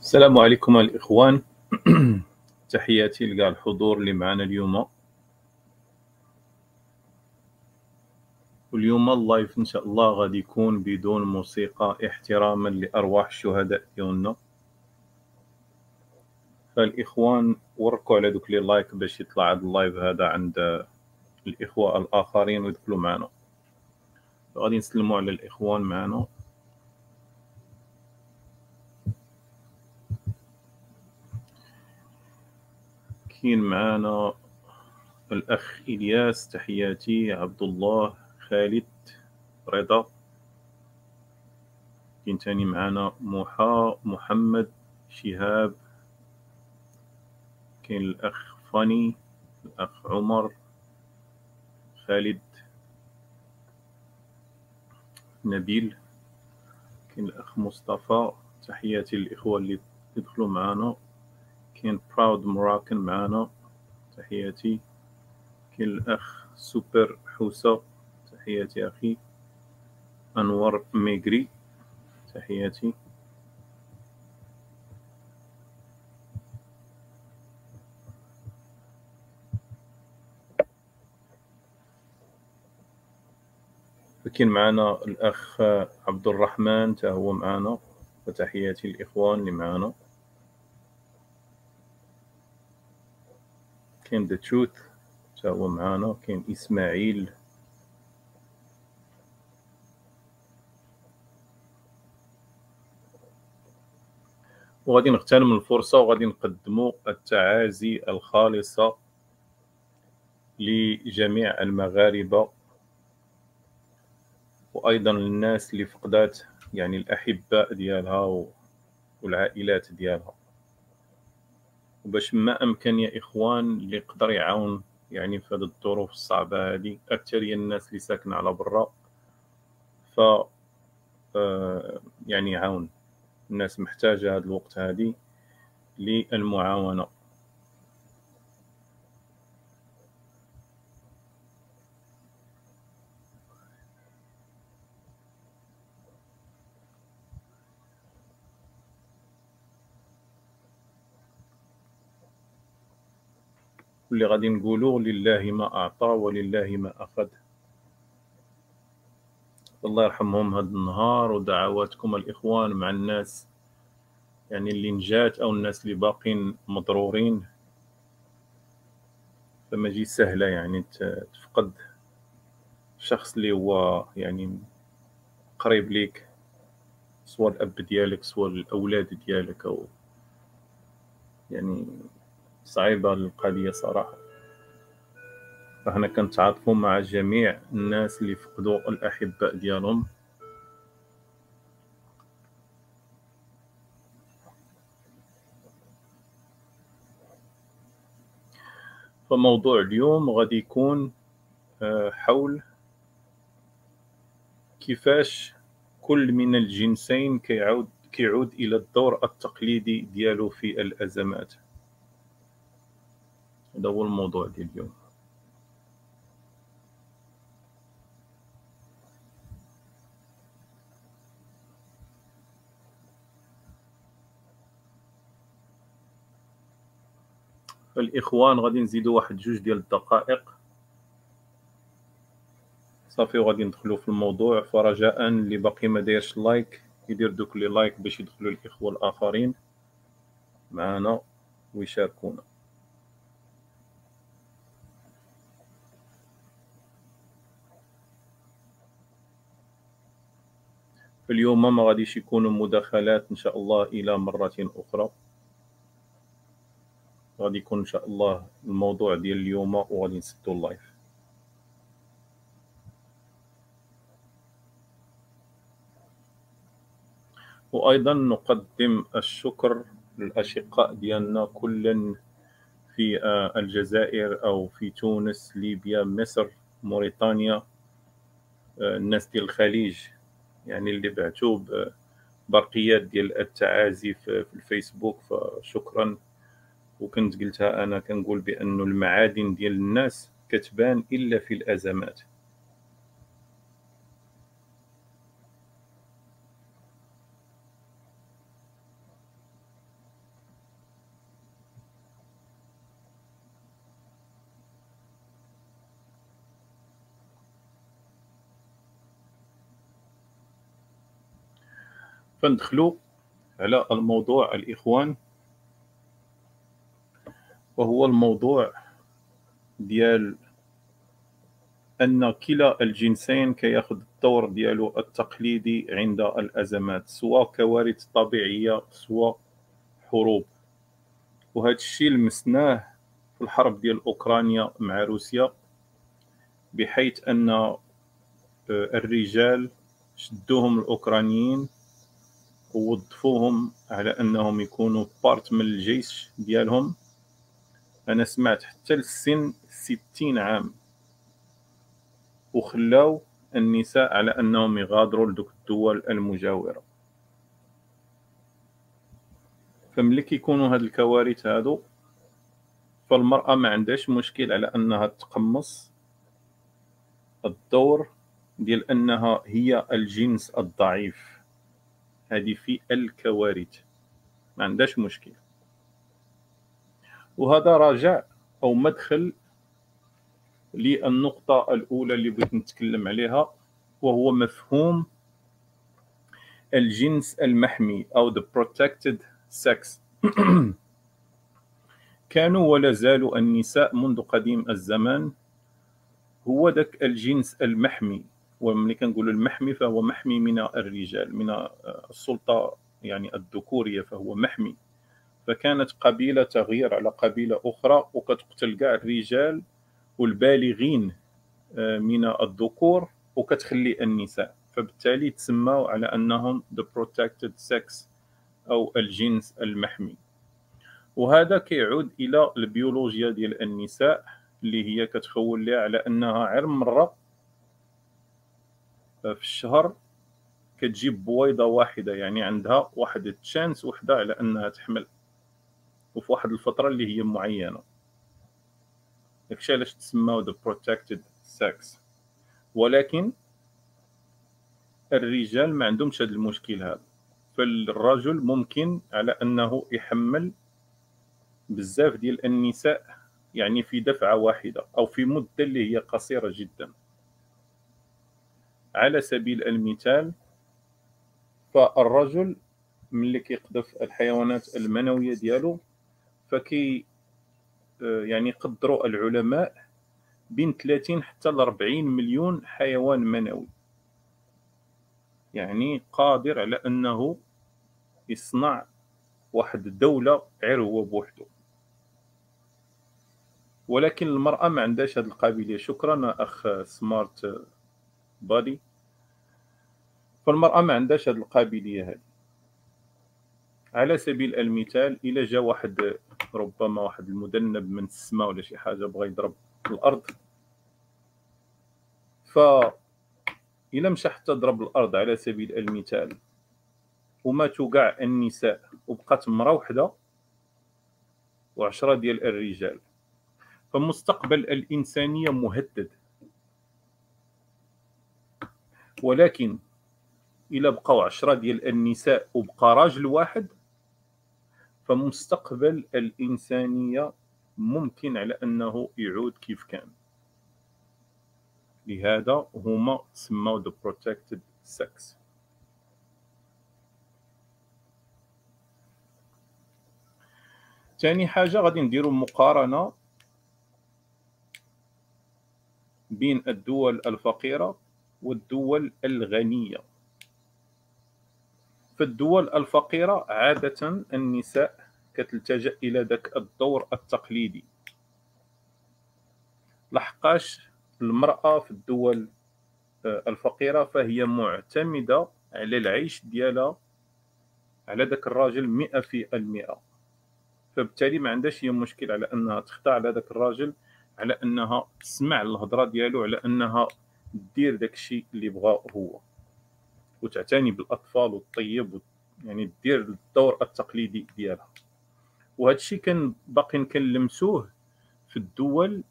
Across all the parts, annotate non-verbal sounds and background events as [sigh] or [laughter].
السلام عليكم الإخوان. [clears throat] تحياتي لكاع الحضور اللي معنا اليوم واليوم ال live إن شاء الله غادي يكون بدون موسيقى احتراما لأرواح الشهداء ديالنا. فالإخوان وركوا على دوك les likes باش يطلع هذا ال live هذا عند الإخوة الآخرين ويدخلوا معنا. غادي نسلموا على الإخوان معنا. كاين معانا الأخ إلياس تحياتي عبد الله خالد رضا. كاين تاني معانا موحى محمد شهاب كاين الأخ فاني الأخ عمر خالد نبيل كاين الأخ مصطفى. تحياتي للإخوة اللي يدخلوا معانا كاين براود مراكن معانا تحياتي. كاين الأخ سوبر حوسة. تحياتي أخي. أنور ميغري. تحياتي. فكاين معنا الأخ عبد الرحمن تا هو معنا. فتحياتي الإخوان اللي معنا كاين ذا تروث تا هو معانا كاين إسماعيل. وغادي نغتنم الفرصة وغادي نقدموا التعازي الخالصة لجميع المغاربة وأيضا للناس اللي فقدات يعني الأحباء ديالها والعائلات ديالها. وباش ما أمكن يا إخوان اللي يقدر يعاون يعني في هذه الظروف الصعبة هذه. أكثر الناس اللي ساكنة على برا. ف آه، يعني يعاون الناس محتاجة هذا الوقت هذه للمعاونة. واللي غادي نقولوا لله ما أعطى ولله ما أخذ. الله يرحمهم هذا النهار ودعواتكم الإخوان مع الناس يعني اللي نجات أو الناس اللي باقين مضرورين. فما جي سهلة يعني تفقد شخص اللي هو يعني قريب ليك سواء الأب ديالك سواء الأولاد ديالك أو يعني صعيبة القضية صراحة. فهنا كنتعاطفوا مع جميع الناس اللي فقدوا الأحباء ديالهم. فموضوع اليوم غادي يكون آه، حول كيفاش كل من الجنسين كيعود كيعود إلى الدور التقليدي ديالو في الأزمات. هذا هو الموضوع ديال اليوم. فالإخوان غادي نزيدو واحد جوج ديال الدقائق. صافي وغادي ندخلو في الموضوع. فرجاء اللي باقي ما دايرش like يدير دوك les likes باش يدخلوا الإخوة الآخرين. معنا ويشاركونا. اليوم ما غاديش يكونوا مداخلات إن شاء الله إلى مرة أخرى. غادي يكون إن شاء الله الموضوع ديال اليوم وغادي نسدو اللايف وأيضا نقدم الشكر للأشقاء ديالنا كلا في آه، الجزائر أو في تونس ليبيا مصر موريتانيا آه، الناس ديال الخليج. يعني اللي بعثوا برقيات ديال التعازي في الفيسبوك فشكرا. وكنت قلتها أنا كنقول بانه المعادن ديال الناس كتبان إلا في الأزمات. فندخلوا على الموضوع الإخوان. وهو الموضوع ديال أن كلا الجنسين كياخذ الدور ديالو التقليدي عند الأزمات سواء كوارث طبيعية سواء حروب. وهذا الشيء لمسناه في الحرب ديال أوكرانيا مع روسيا بحيث أن آه، الرجال شدوهم الأوكرانيين ووظفوهم على أنهم يكونوا بارت من الجيش ديالهم. أنا سمعت حتى لسن ستين عام. وخلاو النساء على أنهم يغادروا لدوك الدول المجاورة. فملي كيكونوا هاد الكوارث هادو فالمرأة ما عندهاش مشكل على أنها تقمص الدور ديال أنها هي الجنس الضعيف. هذه في الكوارث. ما عندهاش مشكل. وهذا راجع أو مدخل للنقطة الأولى اللي بغيت نتكلم عليها وهو مفهوم الجنس المحمي أو the protected sex. [clears throat] كانوا ولا زالوا النساء منذ قديم الزمان هو ذاك الجنس المحمي. وملي كنقولوا المحمي فهو محمي من الرجال من السلطة يعني الذكورية فهو محمي. فكانت قبيلة تغير على قبيلة أخرى وكتقتل كاع الرجال والبالغين آه، من الذكور وكتخلي النساء. فبالتالي تسموا على أنهم the protected sex أو الجنس المحمي. وهذا كيعود إلى البيولوجيا ديال النساء اللي هي كتخول لها على أنها غير مرة في الشهر كتجيب بويضة واحدة يعني عندها واحد التشانس وحدة على أنها تحمل. وفي واحد الفترة اللي هي معينة. داكشي علاش تسماو the protected sex. ولكن الرجال ما عندهمش هذا المشكل هذا. فالرجل ممكن على أنه يحمل بزاف ديال النساء يعني في دفعة واحدة أو في مدة اللي هي قصيرة جدا. على سبيل المثال فالرجل ملي كيقذف الحيوانات المنوية ديالو فكي يعني قدروا العلماء بين 30 حتى ل 40 مليون حيوان منوي. يعني قادر على أنه يصنع واحد الدولة غير هو بوحده ولكن المرأة ما عندهاش هذه القابلية. شكرا أخ سمارت بادي. فالمرأة ما عندهاش هذه القابلية هذه على سبيل المثال إلى جا واحد ربما واحد المذنب من السماء ولا شي حاجة بغى يضرب الأرض. ف إلا مشى حتى ضرب الأرض على سبيل المثال وماتوا كاع النساء وبقات مرا وحدة وعشرة ديال الرجال. فمستقبل الإنسانية مهدد. ولكن إلا بقاو عشرة ديال النساء وبقى راجل واحد فمستقبل الإنسانية ممكن على أنه يعود كيف كان. لهذا هما سموا the protected sex. ثاني حاجة غادي نديرو مقارنة بين الدول الفقيرة والدول الغنية. في الدول الفقيرة عادة النساء كتلتجأ إلى ذاك الدور التقليدي. لحقاش المرأة في الدول آه، الفقيرة فهي معتمدة على العيش ديالها على ذاك الراجل مئة في المئة. فبالتالي ما عندهاش هي مشكل على أنها تخضع على ذاك الراجل على أنها تسمع الهضرة ديالو على أنها دير داك الشيء اللي بغاه هو. وتعتني بالأطفال وتطيب يعني دير الدور التقليدي ديالها. وهذا الشيء كان باقي كنلمسوه في الدول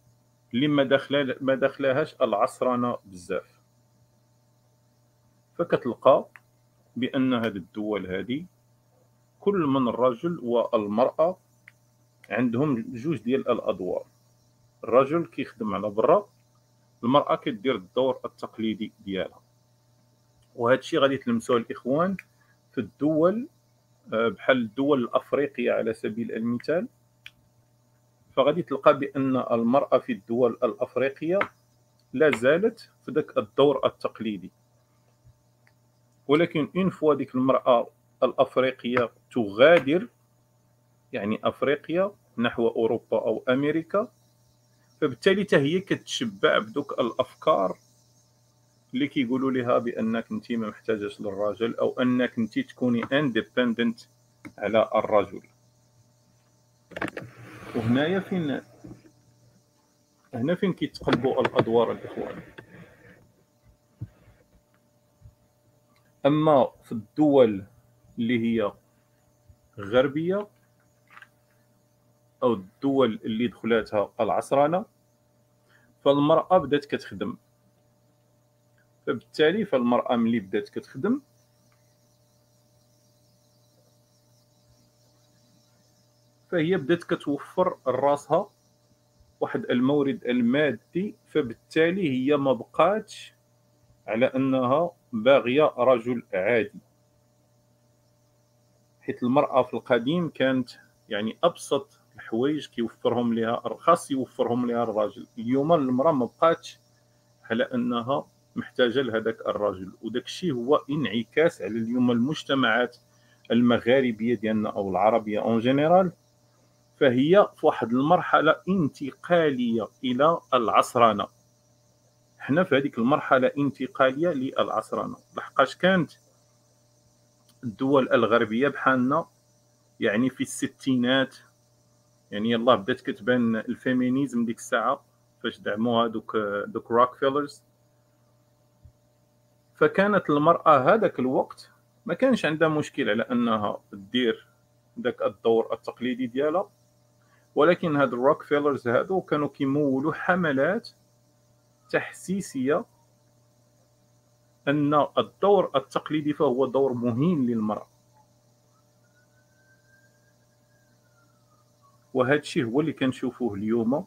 اللي ما داخله ما داخلهاش العصرنه بزاف. فكتلقى بأن هذه الدول هذه كل من الرجل والمرأة عندهم جوج ديال الأدوار. الرجل كيخدم على برا المرأة كدير الدور التقليدي ديالها. وهذا الشيء غادي تلمسوه الإخوان في الدول آه، بحال الدول الأفريقية على سبيل المثال. فغادي تلقى بأن المرأة في الدول الأفريقية لا زالت في ذاك الدور التقليدي. ولكن اون فوا ديك المرأة الأفريقية تغادر يعني أفريقيا نحو أوروبا أو أمريكا فبالتالي حتى هي كتشبع بدوك الأفكار اللي كيقولوا لها بأنك انت ما محتاجاش للراجل أو أنك انت تكوني اندبندنت على الرجل. وهنايا فين؟ هنا فين كيتقلبوا الأدوار الإخوان؟ أما في الدول اللي هي غربية أو الدول اللي دخلاتها العصرنه فالمرأة بدات كتخدم. فبالتالي فالمرأة ملي بدات كتخدم فهي بدات كتوفر راسها واحد المورد المادي فبالتالي هي ما بقاتش على أنها باغية رجل عادي. حيت المرأة في القديم كانت يعني أبسط الحوايج كيوفرهم لها خاص يوفرهم لها الراجل اليوم المرأة ما بقاتش على أنها محتاجه لهذاك الرجل. وداك الشيء هو انعكاس على اليوم المجتمعات المغاربية ديالنا أو العربية en général فهي في واحد المرحلة انتقالية إلى العصرنه حنا في هذيك المرحلة انتقالية للعصرنه لحقاش كانت الدول الغربية بحالنا يعني في الستينات يعني يلاه بدات كتبان الـ feminism ديك الساعة فاش دعموها دوك دوك Rockefellers فكانت المرأة هذاك الوقت ما كانش عندها مشكل على انها دير ذاك الدور التقليدي ديالها. ولكن هاد ال Rockefellers هادو كانوا كيمولوا حملات تحسيسية أن الدور التقليدي فهو دور مهم للمرأة. وهذا الشيء هو اللي كنشوفوه اليوم.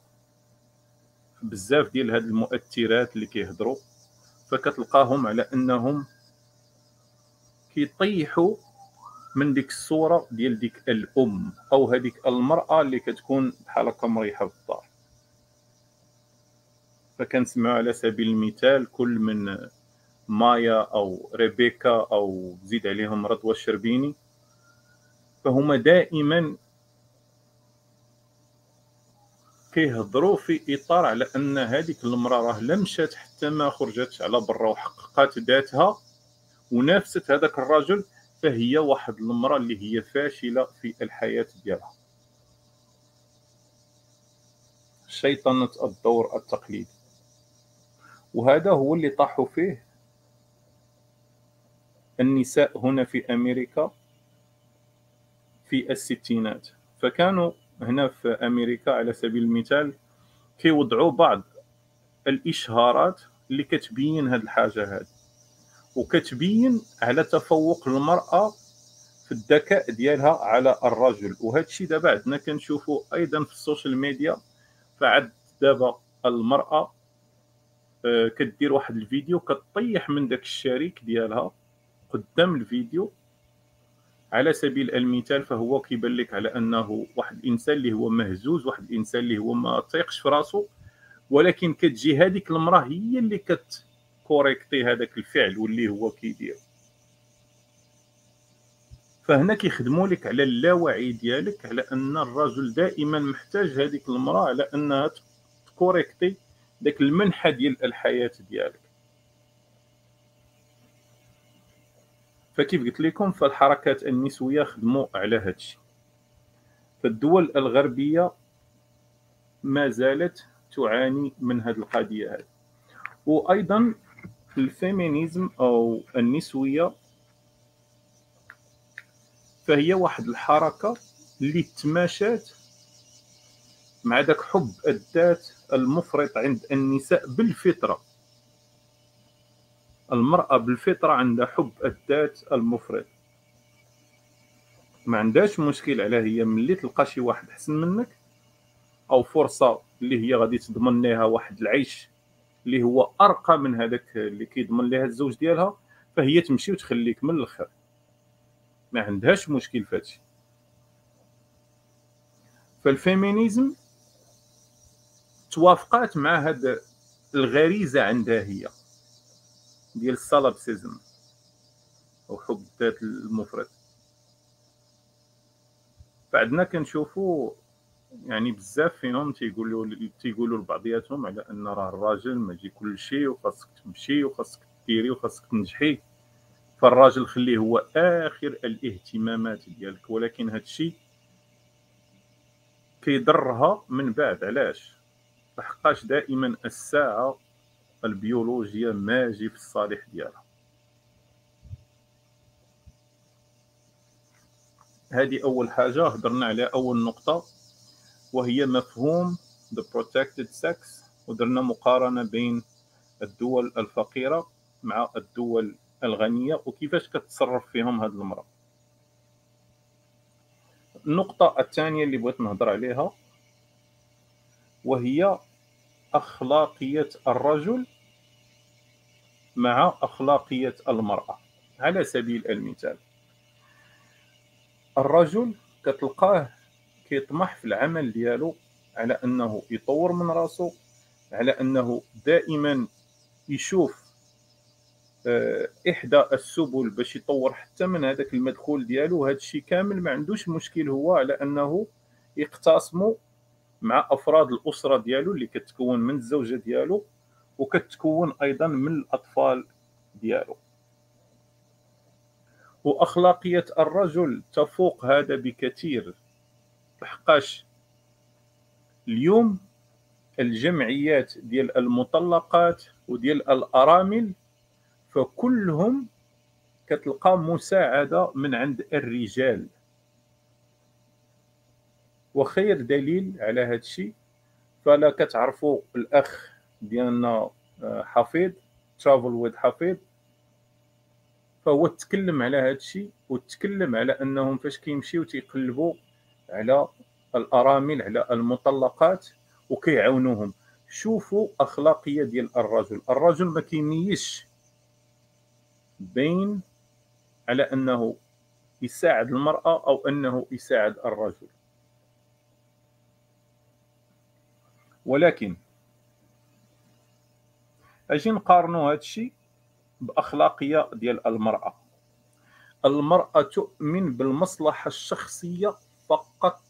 بزاف ديال هاد المؤثرات اللي كيهضروا. فكتلقاهم على أنهم كيطيحوا من ديك الصورة ديال ديك الأم أو هذيك المرأة اللي كتكون بحال هكا مريحة في الدار. فكنسمعوا على سبيل المثال كل من مايا أو ريبيكا أو زيد عليهم رضوى الشربيني فهما دائما كيهضروا في إطار على أن هذيك المرأة راه لا مشات حتى ما خرجت على برا وحققت ذاتها ونافست هذاك الرجل فهي واحد المرأة اللي هي فاشلة في الحياة ديالها. شيطنة الدور التقليدي. وهذا هو اللي طاحوا فيه النساء هنا في أمريكا في الستينات. فكانوا هنا في أمريكا على سبيل المثال كيوضعوا بعض الإشهارات اللي كتبين هذه الحاجة هذه وكتبين على تفوق المرأة في الذكاء ديالها على الرجل. وهذا الشيء دابا عندنا كنشوفوا أيضا في ال social media. فعد دابا المرأة آه، كدير واحد الفيديو كطيح من داك الشريك ديالها قدام الفيديو. على سبيل المثال فهو كيبان لك على أنه واحد الإنسان اللي هو مهزوز واحد الإنسان اللي هو ما تيقش في ولكن كتجي هذيك المرأة هي اللي كتكوريكتي هذاك الفعل واللي هو كيدير. فهنا كيخدموا لك على اللاوعي ديالك على أن الرجل دائما محتاج هذيك المرأة على أنها تكوريكتي داك المنحى ديال الحياة ديالك. فكيف قلت لكم فالحركات النسوية خدموا على هذا الشيء فالدول الغربية ما زالت تعاني من هذه القضية هذه وأيضا الفيمينيزم أو النسوية فهي واحد الحركة اللي تماشات مع ذاك حب الذات المفرط عند النساء بالفطرة. المرأة بالفطرة عندها حب الذات المفرط. ما عندهاش مشكل على هي ملي تلقى شي واحد احسن منك أو فرصة اللي هي غادي تضمن لها واحد العيش اللي هو أرقى من هذاك اللي كيضمن لها الزوج ديالها فهي تمشي وتخليك من الأخر. ما عندهاش مشكل في هادشي. فال feminism توافقات مع هاد الغريزة عندها هي. ديال ال solipsism أو حب الذات المفرط بعدا كنشوفوا يعني بزاف فيهم تيقولوا تيقولوا لبعضياتهم على أن راه الراجل ماشي كل شيء وخاصك تمشي وخاصك ديري وخاصك تنجحي. فالراجل خليه هو آخر الاهتمامات ديالك ولكن هذا الشيء كيضرها من بعد. علاش؟ لحقاش دائما الساعة البيولوجية ماجي في الصالح ديالها. هذه أول حاجة هضرنا على أول نقطة وهي مفهوم the protected sex ودرنا مقارنة بين الدول الفقيرة مع الدول الغنية وكيفاش كتصرف فيهم هذه المرأة. النقطة الثانية اللي بغيت نهضر عليها وهي أخلاقية الرجل مع أخلاقية المرأة. على سبيل المثال الرجل كتلقاه كيطمح في العمل ديالو على أنه يطور من راسو على أنه دائما يشوف آه، إحدى السبل باش يطور حتى من هذاك المدخول ديالو. هذا الشيء كامل ما عندوش مشكل هو على أنه يقتسمو مع أفراد الأسرة ديالو اللي كتكون من الزوجة ديالو وكتكون أيضا من الأطفال ديالو. وأخلاقية الرجل تفوق هذا بكثير. لحقاش اليوم الجمعيات ديال المطلقات وديال الأرامل فكلهم كتلقى مساعدة من عند الرجال. وخير دليل على هذا الشيء. فلا كتعرفوا الأخ ديالنا حفيظ ترافل ويد حفيظ فهو تكلم على هذا الشيء وتكلم على أنهم فاش كيمشيو تيقلبوا على الأرامل على المطلقات وكيعاونوهم. شوفوا أخلاقية ديال الرجل. الرجل ما كيميزش بين على أنه يساعد المرأة أو أنه يساعد الرجل. ولكن أجي نقارنوا هذا الشيء بأخلاقية ديال المرأة. المرأة تؤمن بالمصلحة الشخصية فقط.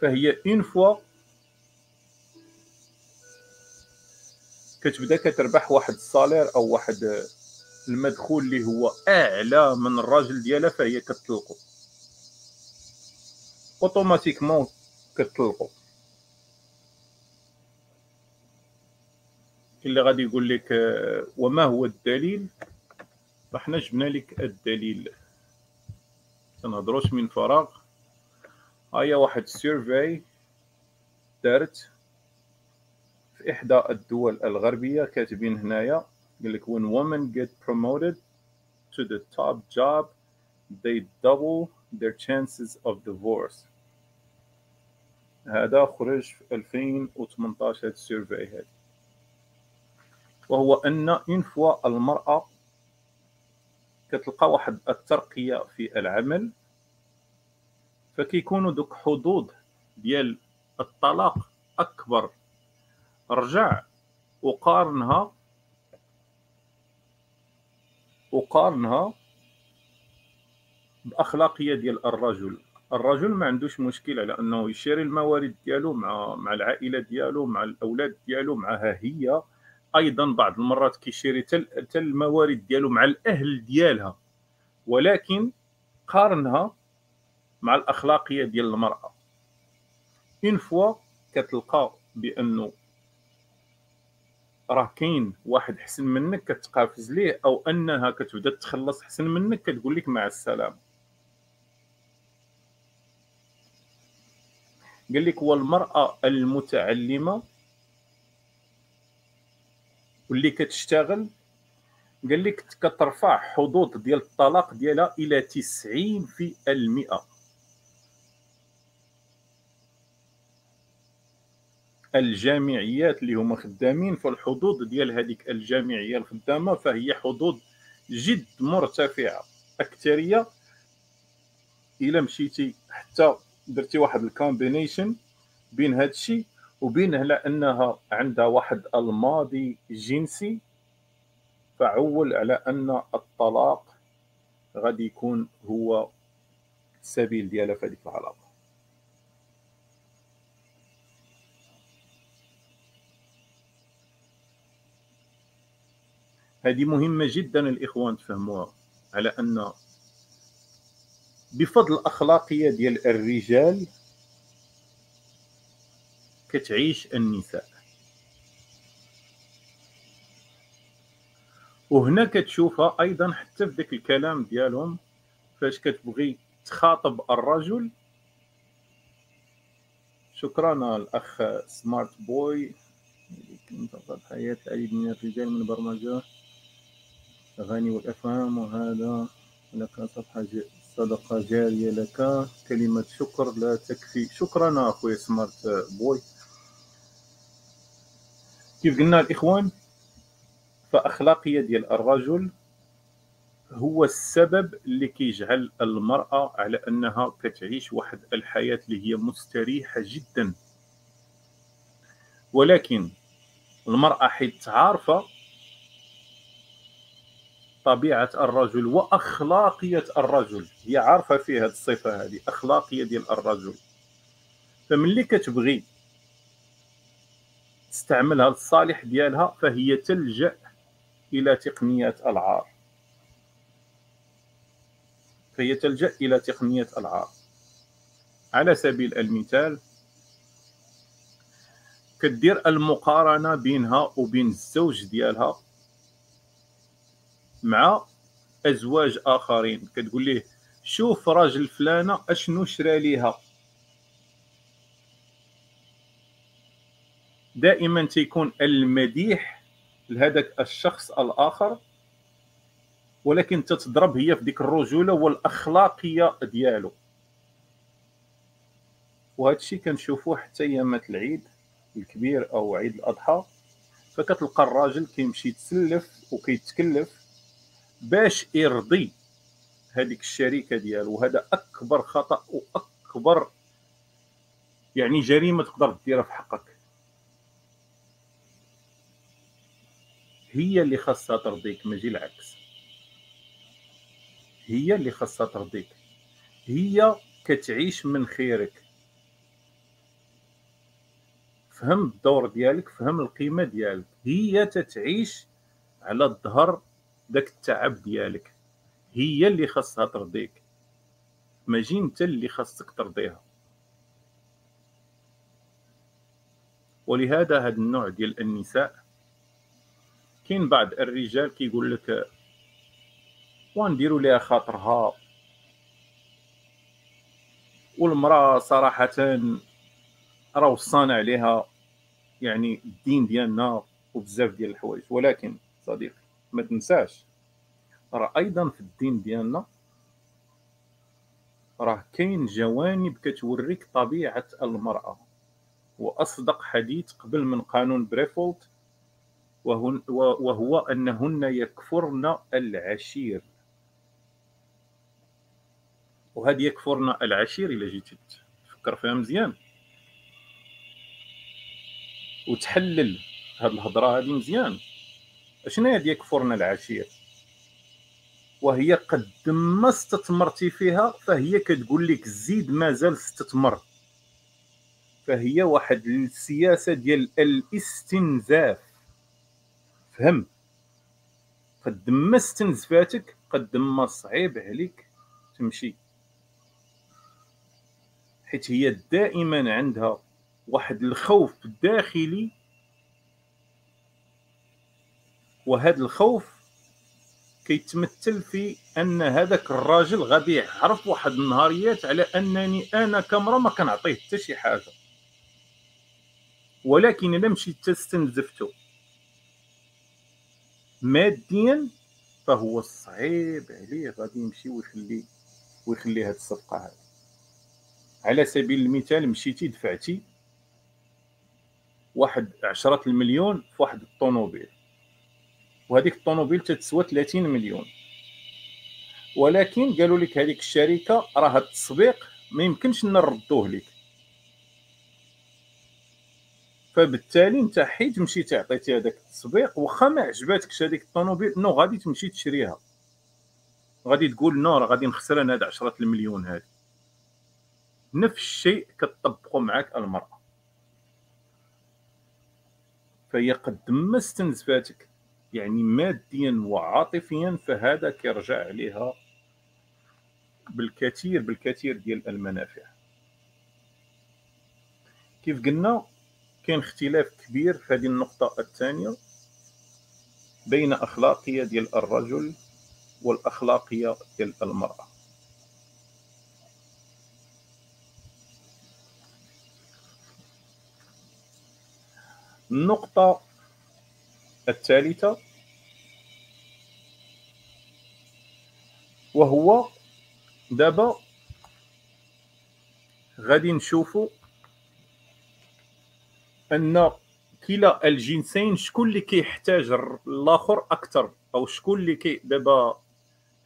فهي اون فوا كتبدا كتربح واحد الصالير أو واحد المدخول اللي هو أعلى من الراجل ديالها فهي كتطلقو. أوتوماتيكمون كتطلقو اللي غادي يقول لك وما هو الدليل؟ فاحنا جبنا لك الدليل. تنهضروش من فراغ. هيا واحد سيرفي دارت في إحدى الدول الغربية كاتبين هنايا قال لك when women get promoted to the top job they double their chances of divorce. هذا خرج في 2018 هذا ال survey هذا وهو أن une fois المرأة كتلقى واحد الترقية في العمل فكيكونوا دوك حظوظ ديال الطلاق أكبر. رجع وقارنها وقارنها باخلاقيه ديال الرجل. الرجل ما عندوش مشكل على أنه يشري الموارد ديالو مع مع العائلة ديالو مع الأولاد ديالو معها هي. أيضا بعض المرات كيشري حتى الموارد ديالو مع الأهل ديالها. ولكن قارنها مع الاخلاقيه ديال المرأة. une fois كتلقى بانه راه كاين واحد حسن منك كتقافز ليه أو أنها كتبدا تخلص حسن منك كتقول لك مع السلامة. قال لك والمرأة المتعلمة واللي كتشتغل قال لك كترفع حظوظ ديال الطلاق ديالها إلى 90 في المئة. الجامعيات اللي هما خدامين فالحظوظ ديال هذيك الجامعية الخدامة فهي حظوظ جد مرتفعة أكثرية إلا مشيتي حتى درتي واحد الكومبينيشن بين هذا الشيء وبين على انها عندها واحد الماضي جنسي فعول على ان الطلاق غادي يكون هو السبيل ديالها في هذيك العلاقة. هذه مهمة جدا الإخوان تفهموها على أن بفضل الأخلاقية ديال الرجال كتعيش النساء. وهنا كتشوفها أيضا حتى في ذاك الكلام ديالهم فاش كتبغي تخاطب الرجل شكرا الأخ سمارت بوي الحياة العديد من الرجال من برمجة. أغاني والأفهام وهذا لك صفحة صدقة جارية لك. كلمة شكر لا تكفي. شكرا أخوي سمارت بوي. كيف قلنا الإخوان؟ فأخلاقية ديال الرجل هو السبب اللي كيجعل المرأة على أنها كتعيش واحد الحياة اللي هي مستريحة جدا. ولكن المرأة حيت عارفة طبيعة الرجل وأخلاقية الرجل. هي عارفة فيه هذه الصفة هذه أخلاقية ديال الرجل. فملي كتبغي تستعملها للصالح ديالها فهي تلجأ إلى تقنيات العار. فهي تلجأ إلى تقنية العار. على سبيل المثال كدير المقارنة بينها وبين الزوج ديالها. مع أزواج آخرين. كتقول ليه؟ شوف راجل فلانة أشنو شرا ليها. دائما تيكون المديح لهذاك الشخص الآخر ولكن تتضرب هي في ديك الرجولة والأخلاقية ديالو. وهذا الشيء كنشوفوه حتى ايامات العيد الكبير أو عيد الأضحى. فكتلقى الراجل كيمشي يتسلف وكيتكلف باش يرضي هذيك الشركة ديالو وهذا أكبر خطأ وأكبر يعني جريمة تقدر ديرها في حقك. هي اللي خاصها ترضيك ماشي العكس. هي اللي خاصها ترضيك. هي كتعيش من خيرك. فهم الدور ديالك فهم القيمة ديالك. هي تتعيش على الظهر داك التعب ديالك. هي اللي خاصها ترضيك. ماشي انت اللي خاصك ترضيها. ولهذا هذا النوع ديال النساء كاين بعض الرجال كيقول لك ونديروا ليها خاطرها. والمرأة صراحة راه وصانا عليها يعني الدين ديالنا وبزاف ديال الحوايج. ولكن صديقي ما تنساش. راه أيضا في الدين ديالنا راه كاين جوانب كتوريك طبيعة المرأة. وأصدق حديث قبل من قانون بريفولت وهو أنهن يكفرن العشير. وهذه يكفرن العشير إلا جيتي تفكر فيها مزيان. وتحلل هذه الهضرة هذه مزيان. اشنو هي يكفرن العشير؟ وهي قد ما استثمرتي فيها فهي كتقول لك زيد مازال استثمر. فهي واحد السياسة ديال الاستنزاف. فهم؟ قد ما استنزفاتك قد ما صعيب عليك تمشي. حيت هي دائما عندها واحد الخوف داخلي وهذا الخوف كيتمثل في أن هذاك الراجل غادي يعرف واحد النهاريات على أنني أنا كامرا ما كنعطيه حتى شي حاجة. ولكن إلا مشيت تستنزفته ماديا فهو صعيب عليه غادي يمشي ويخلي ويخلي هاد الصفقة هذه. على سبيل المثال مشيتي دفعتي واحد عشرة المليون في واحد الطوموبيل. وهذيك الطوموبيل تتسوى 30 مليون. ولكن قالوا لك هذيك الشركة راه التسويق ما يمكنش نردوه لك. فبالتالي انت حيت مشيتي عطيتي هذاك التسويق واخا ما عجباتكش هذيك الطوموبيل نو غادي تمشي تشريها. غادي تقول نو راه غادي نخسر أنا هاد 10 المليون هذه. نفس الشيء كتطبقوا معك المرأة. فهي قد ما استنزفاتك يعني ماديا وعاطفيا فهذا كيرجع عليها بالكثير بالكثير ديال المنافع. كيف قلنا كاين اختلاف كبير في هذه النقطة الثانية بين أخلاقية ديال الرجل والأخلاقية ديال المرأة. النقطة الثالثة. وهو دابا غادي نشوفوا أن كلا الجنسين شكون اللي كيحتاج الآخر أكثر أو شكون اللي كي دابا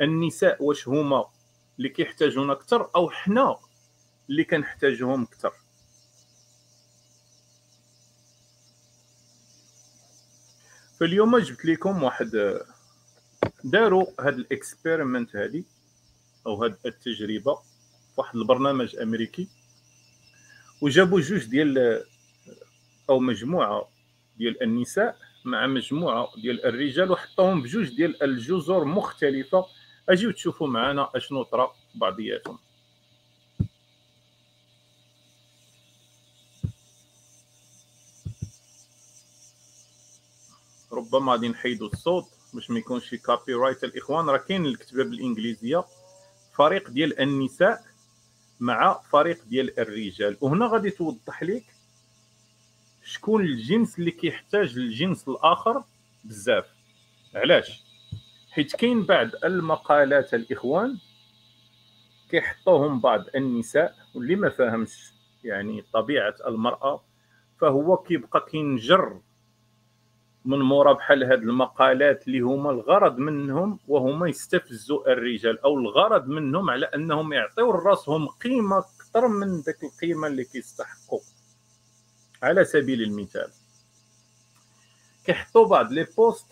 النساء واش هما اللي كيحتاجون أكثر أو حنا اللي كنحتاجهم أكثر فاليوم جبت لكم واحد داروا هاد ال experiment هادي أو هاد التجربة واحد البرنامج أمريكي وجابوا جوج ديال أو مجموعة ديال النساء مع مجموعة ديال الرجال وحطوهم بجوج ديال الجزر مختلفة. أجيو تشوفوا معنا أشنو طرا بعضياتهم. ربما غادي نحيدوا الصوت باش ما يكونش في copyright الإخوان. راه كاين الكتابة بالإنجليزية فريق ديال النساء مع فريق ديال الرجال. وهنا غادي توضح لك شكون الجنس اللي كيحتاج للجنس الآخر بزاف. علاش؟ حيت كاين بعض المقالات الإخوان كيحطوهم بعض النساء واللي ما فاهمش يعني طبيعة المرأة فهو كيبقى كينجر. من مورا بحال هاد المقالات اللي هما الغرض منهم وهما يستفزوا الرجال أو الغرض منهم على أنهم يعطيو لراسهم قيمة أكثر من ذاك القيمة اللي كيستحقوا على سبيل المثال كيحطوا بعض les posts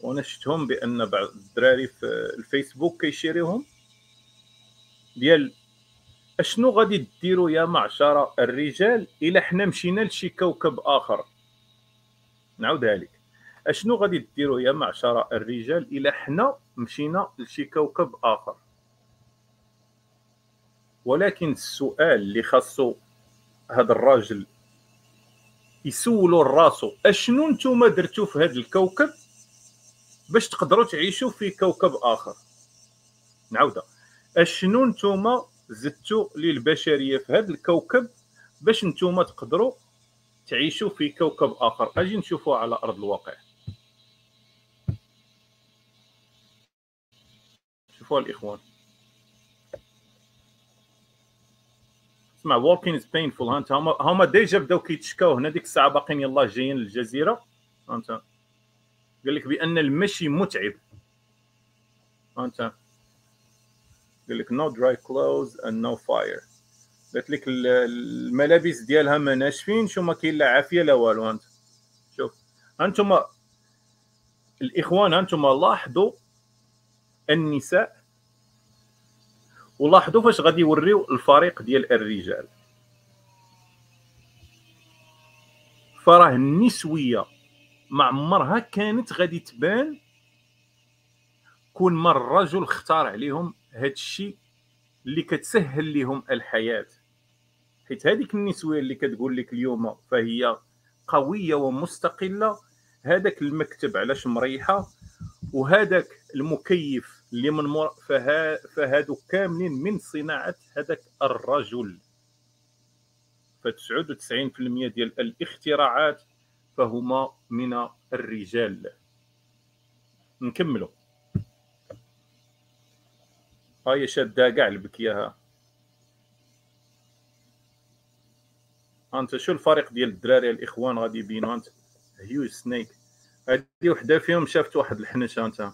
وأنا شفتهم بأن بعض الدراري في الفيسبوك كيشيريوهم ديال أشنو غادي ديروا يا معشر الرجال إلا حنا مشينا لشي كوكب آخر؟ نعاودها لك أشنو غادي ديروا يا معشر الرجال إلا حنا مشينا لشي كوكب آخر؟ ولكن السؤال اللي خاصو هذا الراجل يسولوا راسو أشنو نتوما درتو في هذا الكوكب باش تقدروا تعيشوا في كوكب آخر؟ نعاودها أشنو نتوما زدتوا للبشرية في هذا الكوكب باش نتوما تقدروا تعيشوا في كوكب آخر؟ أجي نشوفوا على أرض الواقع. شوفوا الإخوان. اسمع walking is painful ها أنت هما هما déjà بداو كيتشكاو هنا ديك الساعة باقيين يلاه جايين للجزيرة. ها أنت قال لك بأن المشي متعب. ها أنت قال لك no dry clothes and no fire قالت لك الملابس ديالها ما ناشفينش وما كاين لا عافية لا والو أنت. شوف أنتم الإخوان أنتم لاحظوا النساء ولاحظوا فاش غادي يوريو الفريق ديال الرجال. فراه النسوية ما عمرها كانت غادي تبان كون ما الرجل اختار عليهم هاد الشيء اللي كتسهل لهم الحياة. حيت هذيك النسوية اللي كتقول لك اليوم فهي قوية ومستقلة هذاك المكتب علاش مريحة؟ وهذاك المكيف اللي من مر... فها... فهادو كاملين من صناعة هذاك الرجل. ف 99% ديال الاختراعات فهما من الرجال. نكملوا هاي شادة كاع البكيه أنت شو الفريق ديال الدراري الإخوان غادي يبينوا أنت؟ هيوج سنيك. هذه وحدة فيهم شافت واحد الحنش انت.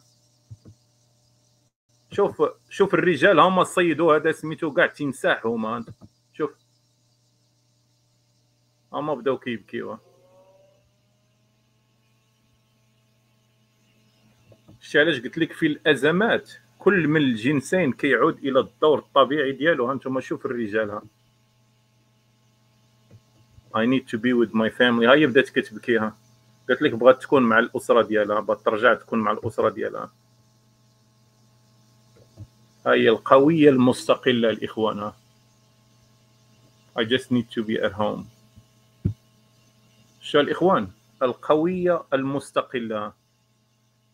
شوف شوف الرجال هما صيدوا هذا سميتو كاع تمساح هما. شوف. هما بداو كيبكيو. شتي علاش قلت لك في الأزمات كل من الجنسين كيعود إلى الدور الطبيعي ديالو؟ هانتوما شوف الرجال ها. I need to be with my family. هاي بدات كتبكي ها. قالت لك بغات تكون مع الأسرة ديالها بغات ترجع تكون مع الأسرة ديالها. هاي القوية المستقلة الاخوان I just need to be at home. شو الإخوان؟ القوية المستقلة.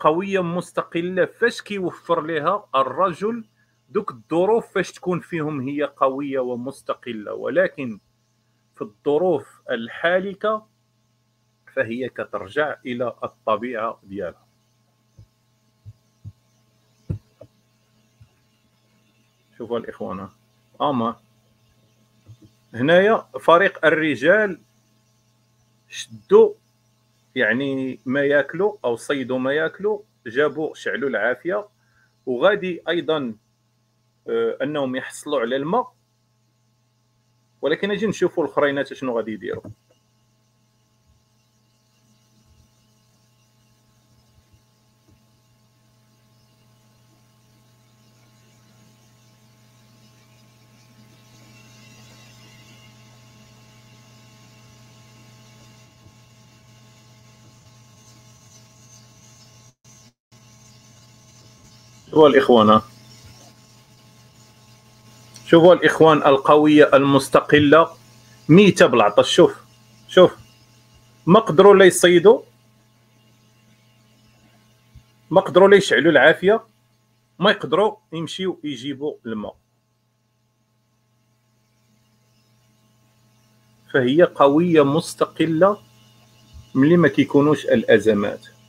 قوية مستقلة فاش كيوفر لها الرجل دوك الظروف فاش تكون فيهم هي قوية ومستقلة. ولكن في الظروف الحالكة فهي كترجع إلى الطبيعة ديالها. شوفوا الاخوان أما هنايا فريق الرجال شدوا يعني ما ياكلوا أو صيدوا ما ياكلوا جابوا شعلوا العافية وغادي أيضا آه، أنهم يحصلوا على الماء. ولكن أجي نشوفوا الاخرينات شنو غادي يديروا. شوفوا الإخوان. شوفوا الإخوان القوية المستقلة. ميتة بالعطش شوف شوف. ما قدروا لا يصيدوا ما قدروا لا يشعلوا العافية. ما يقدروا يمشيوا يجيبوا الماء. فهي قوية مستقلة ملي ما كيكونوش الأزمات.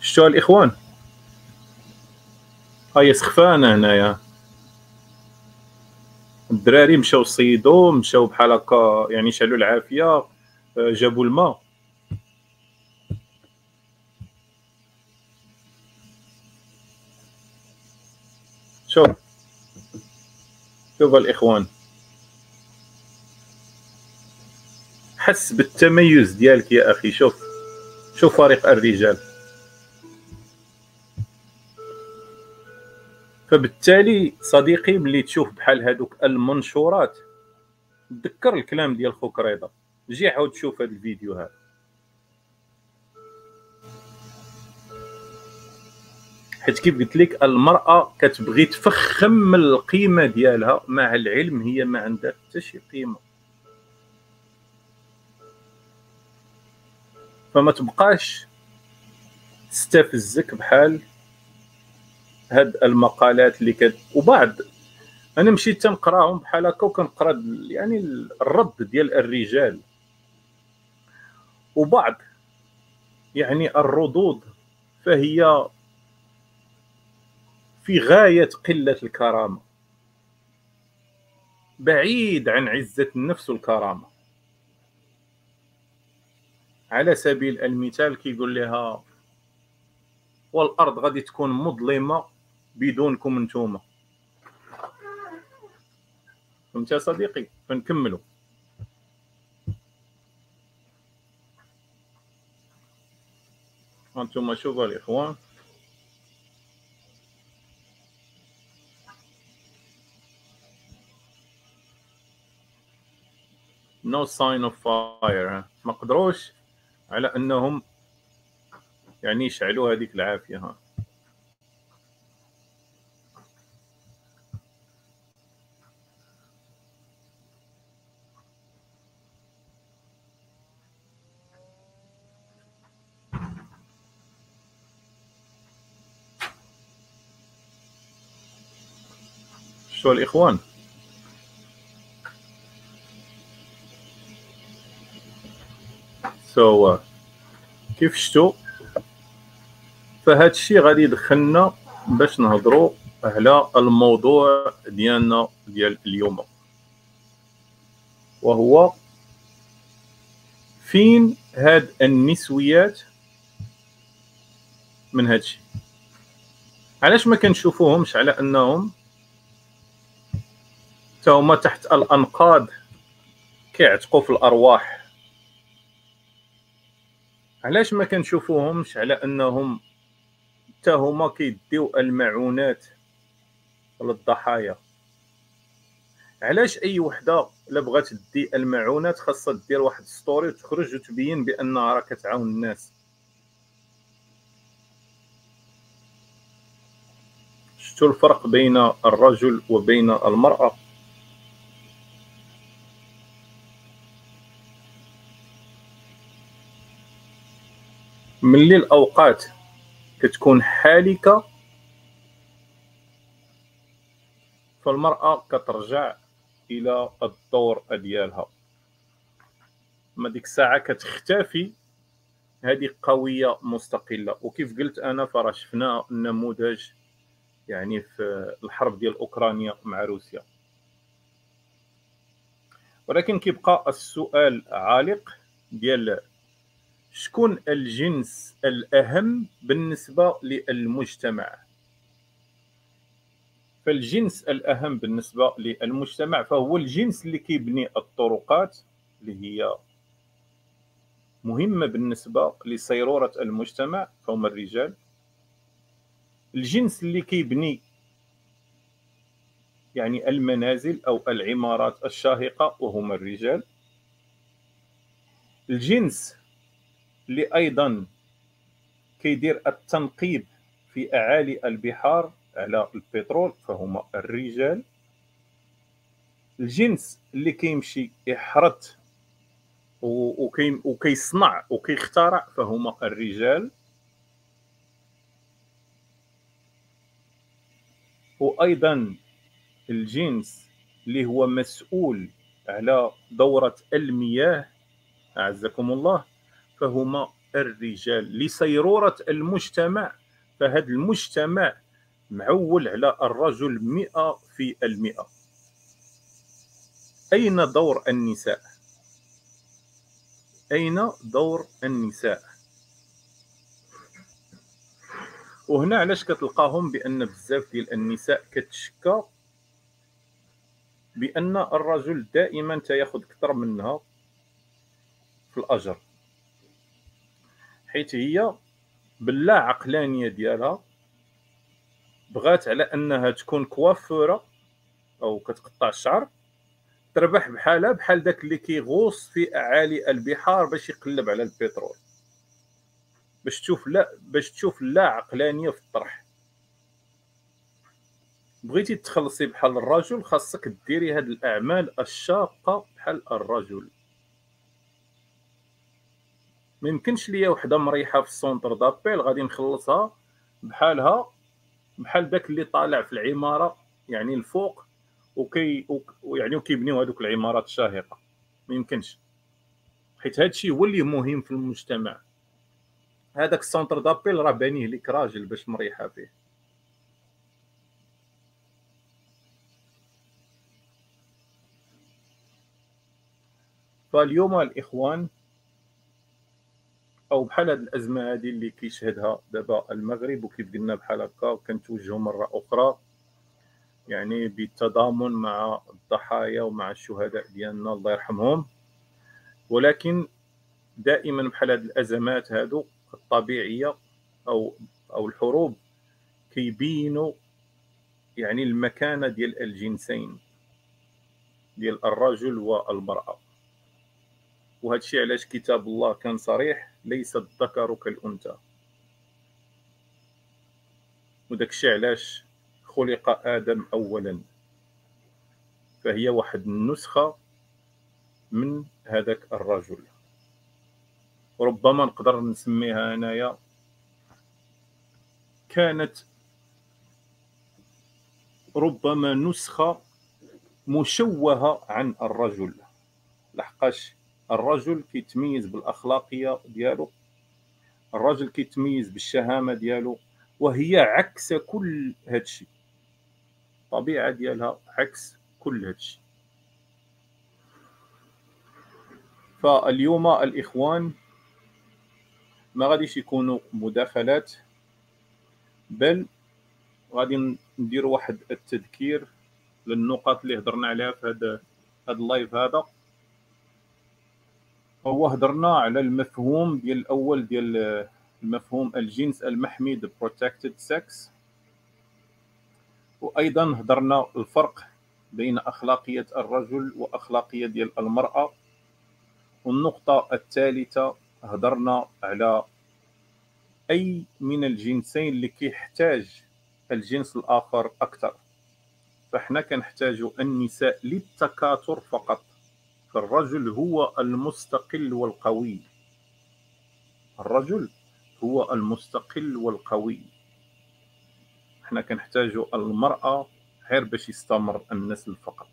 شتو الإخوان؟ هاي سخفانة هنايا. الدراري مشاو صيدوا مشاو بحال هكا يعني شعلوا العافية جابوا الماء. شوف شوف الإخوان؟ حس بالتميز ديالك يا أخي شوف. شوف فريق الرجال. فبالتالي صديقي ملي تشوف بحال هذوك المنشورات تذكر الكلام ديال خوك رضا. جي عاود شوف هذا الفيديو هذا. حيت كيف قلت لك المرأة كتبغي تفخم من القيمة ديالها مع العلم هي ما عندها حتى شي قيمة. فما تبقاش تستفزك بحال هاد المقالات اللي كت وبعض أنا مشيت تنقراهم بحال هكا وكنقرا يعني الرد ديال الرجال. وبعض يعني الردود فهي في غاية قلة الكرامة. بعيد عن عزة النفس والكرامة. على سبيل المثال كيقول لها والأرض غادي تكون مظلمة بدونكم انتوما. فهمت يا صديقي؟ فنكملوا. أنتم شوفوا الإخوان. No sign of fire. ما قدروش على أنهم يعني يشعلوا هذيك العافية. ها شو الإخوان؟ سو so, uh, كيف شتو؟ فهاد الشيء غادي يدخلنا باش نهضروا على الموضوع ديالنا ديال اليوم. وهو فين هاد النسويات من هادشي علاش ما كنشوفوهمش على أنهم هما تحت الأنقاض. كيعتقوا في الأرواح. علاش ما كنشوفوهمش؟ على أنهم حتى هما كيديو المعونات للضحايا علاش أي وحدة الا بغات تدي المعونات؟ خاصها دير واحد story وتخرج وتبين بانها راه كتعاون الناس. شفتوا الفرق بين الرجل وبين المرأة؟ ملي الأوقات كتكون حالكة فالمرأة كترجع إلى الدور ديالها. ما ديك الساعة كتختفي هذه قوية مستقلة. وكيف قلت أنا فراه شفنا النموذج يعني في الحرب ديال أوكرانيا مع روسيا. ولكن كيبقى السؤال عالق ديال شكون الجنس الأهم بالنسبة للمجتمع؟ فالجنس الأهم بالنسبة للمجتمع فهو الجنس اللي كيبني الطرقات اللي هي مهمة بالنسبة لصيرورة المجتمع فهم الرجال. الجنس اللي كيبني يعني المنازل أو العمارات الشاهقة وهم الرجال. الجنس اللي أيضا كيدير التنقيب في أعالي البحار على البترول فهما الرجال. الجنس اللي كيمشي يحرث وكيصنع وكيخترع فهما الرجال. وأيضا الجنس اللي هو مسؤول على دورة المياه أعزكم الله. فهما الرجال لصيرورة المجتمع فهذا المجتمع معول على الرجل مئة في المئة أين دور النساء؟ أين دور النساء؟ وهنا علاش كتلقاهم بأن بزاف ديال النساء كتشكى بأن الرجل دائما تياخذ أكثر منها في الأجر حيث هي باللا عقلانية ديالها بغات على أنها تكون كوافورة أو كتقطع الشعر تربح بحالها بحال داك اللي كيغوص في أعالي البحار باش يقلب على البترول. باش تشوف لا باش تشوف لا عقلانية في الطرح. بغيتي تخلصي بحال الرجل خاصك ديري هاد الأعمال الشاقة بحال الرجل. ما يمكنش ليا وحده مريحه في ال centre d'appel غادي نخلصها بحالها بحال داك اللي طالع في العمارة يعني الفوق وكي يعني وكيبنيو هذوك العمارات الشاهقة. ما يمكنش. حيت هادشي هو اللي مهم في المجتمع. هذاك السونتر دابيل راه بانيه لك راجل باش مريحة فيه. فاليوم الإخوان أو بحال هذه الأزمة هذه اللي كيشهدها دابا المغرب وكيف قلنا بحال هكا كنتوجهوا مرة أخرى يعني بالتضامن مع الضحايا ومع الشهداء ديالنا الله يرحمهم. ولكن دائما بحال هذه الأزمات هادو الطبيعية أو أو الحروب كيبينوا يعني المكانة ديال الجنسين ديال الرجل والمرأة. وهذا الشيء علاش كتاب الله كان صريح ليس الذكر كالأنثى. وداك الشيء علاش خلق آدم اولا؟ فهي واحد النسخة من هذاك الرجل. ربما نقدر نسميها انايا كانت ربما نسخة مشوهة عن الرجل. لحقاش الرجل كيتميز بالاخلاقيه ديالو الرجل كيتميز بالشهامة ديالو وهي عكس كل هادشي. الطبيعة ديالها عكس كل هادشي. فاليوم الإخوان ما غاديش يكونوا مداخلات بل غادي ندير واحد التذكير للنقط اللي هضرنا عليها في هذا هذا اللايف هذا. هو هضرنا على المفهوم ديال الأول ديال المفهوم الجنس المحمي the protected sex. وأيضا هضرنا الفرق بين أخلاقية الرجل وأخلاقية ديال المرأة. والنقطة الثالثة هضرنا على أي من الجنسين اللي كيحتاج الجنس الآخر أكثر. فإحنا كنحتاج النساء للتكاثر فقط. فالرجل هو المستقل والقوي. الرجل هو المستقل والقوي. إحنا كنحتاج المرأة غير باش يستمر النسل فقط.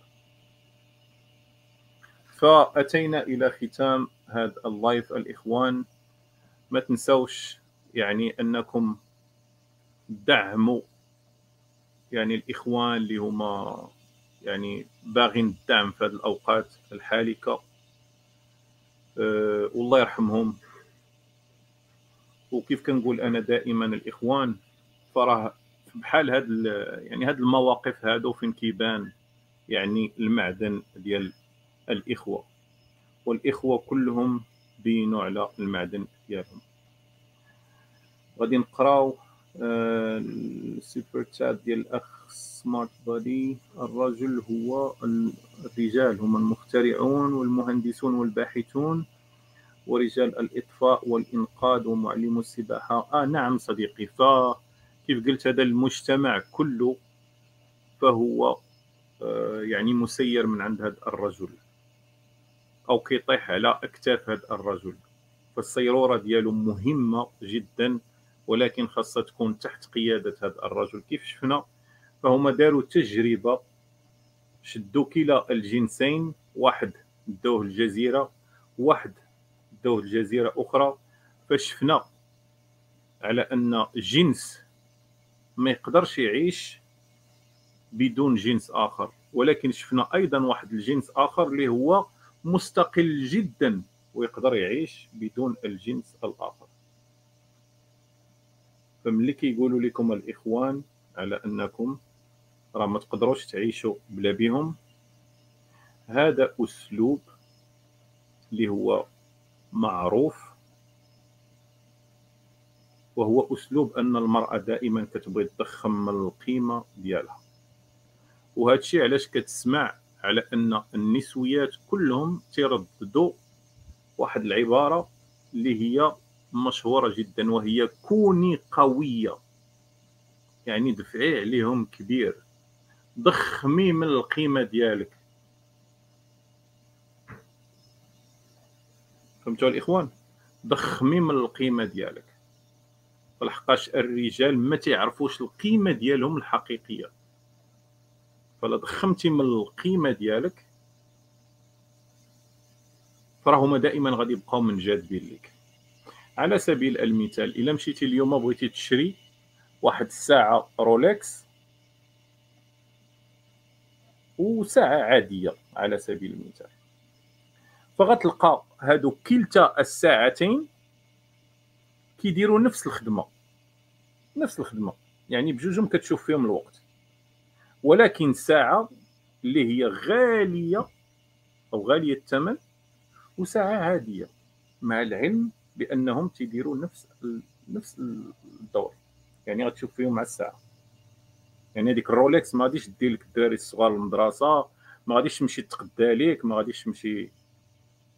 فأتينا إلى ختام هذا اللايف. الإخوان ما تنسوش يعني أنكم دعموا يعني الإخوان اللي هما يعني باغين الدعم في هذه الأوقات الحالكة. أه والله يرحمهم. وكيف كنقول أنا دائما الإخوان فراه بحال هاد يعني هاد المواقف هادو فين كيبان يعني المعدن ديال الإخوة. والإخوة كلهم بينوا على المعدن ديالهم. غادي نقراو السوبر تشات ديال الاخ سمارت بادي. الرجل هو الرجال هم المخترعون والمهندسون والباحثون ورجال الإطفاء والإنقاذ ومعلمو السباحة. آه نعم صديقي. ف كيف قلت هذا المجتمع كله فهو آه، يعني مسير من عند هذا الرجل أو كيطيح على أكتاف هذا الرجل. فالسيروره ديالو مهمة جدا. ولكن خاصها تكون تحت قيادة هذا الرجل. كيف شفنا؟ فهما داروا تجربة شدوا كلا الجنسين واحد داوه الجزيرة واحد داوه الجزيرة أخرى. فشفنا على أن جنس ما يقدرش يعيش بدون جنس آخر. ولكن شفنا أيضا واحد الجنس آخر اللي هو مستقل جدا ويقدر يعيش بدون الجنس الآخر. فملي كيقولوا لكم الإخوان على أنكم راه ما تقدروش تعيشوا بلا بهم هذا أسلوب اللي هو معروف وهو أسلوب أن المرأة دائما كتبغي تضخم من القيمة ديالها. وهذا الشيء علاش كتسمع على أن النسويات كلهم ترددوا واحد العبارة اللي هي مشهورة جدا وهي كوني قوية. يعني دفعي عليهم كبير. ضخمي من القيمة ديالك. فهمتوا الإخوان؟ ضخمي من القيمة ديالك. لحقاش الرجال ما تعرفوش القيمة ديالهم الحقيقية. فلا ضخمتي من القيمة ديالك. فراهما دائما غادي يبقاو من جاذبين لك على سبيل المثال إلا مشيتي اليوم بغيتي تشري واحد الساعة رولكس وساعة عادية على سبيل المثال. فغتلقى هادو كلتا الساعتين كيديروا نفس الخدمة نفس الخدمة يعني بجوجهم كتشوف فيهم الوقت. ولكن ساعة اللي هي غالية أو غالية الثمن وساعة عادية مع العلم بأنهم تيديروا نفس نفس الدور. يعني غتشوف فيهم مع الساعة. يعني هذيك الرولكس ما غاديش دير لك الدراري الصغار للمدرسة ما غاديش تمشي تقدا ليك ما غاديش تمشي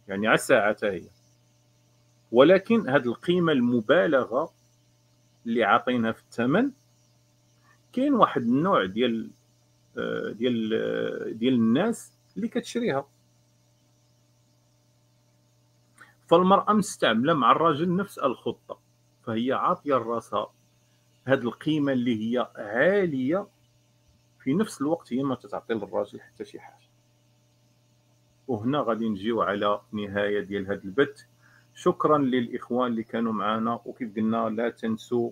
يعني على الساعة حتى هي. ولكن هذه القيمة المبالغة اللي عاطينها في الثمن كاين واحد النوع ديال آه، ديال آه، ديال الناس اللي كتشريها. فالمرأة مستعملة مع الراجل نفس الخطة فهي عاطية لراسها هذه القيمة اللي هي عالية. في نفس الوقت هي ما تتعطي للراجل حتى شي حاجة. وهنا غادي نجيو على نهاية ديال هذا البث. شكرا للإخوان اللي كانوا معنا. وكيف قلنا لا تنسوا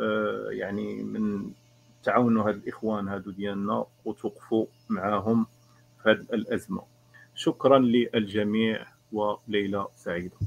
آه، يعني من تعاونوا هاد الإخوان هادو ديالنا وتوقفوا معاهم في هذه الأزمة. شكرا للجميع. وليله سعيده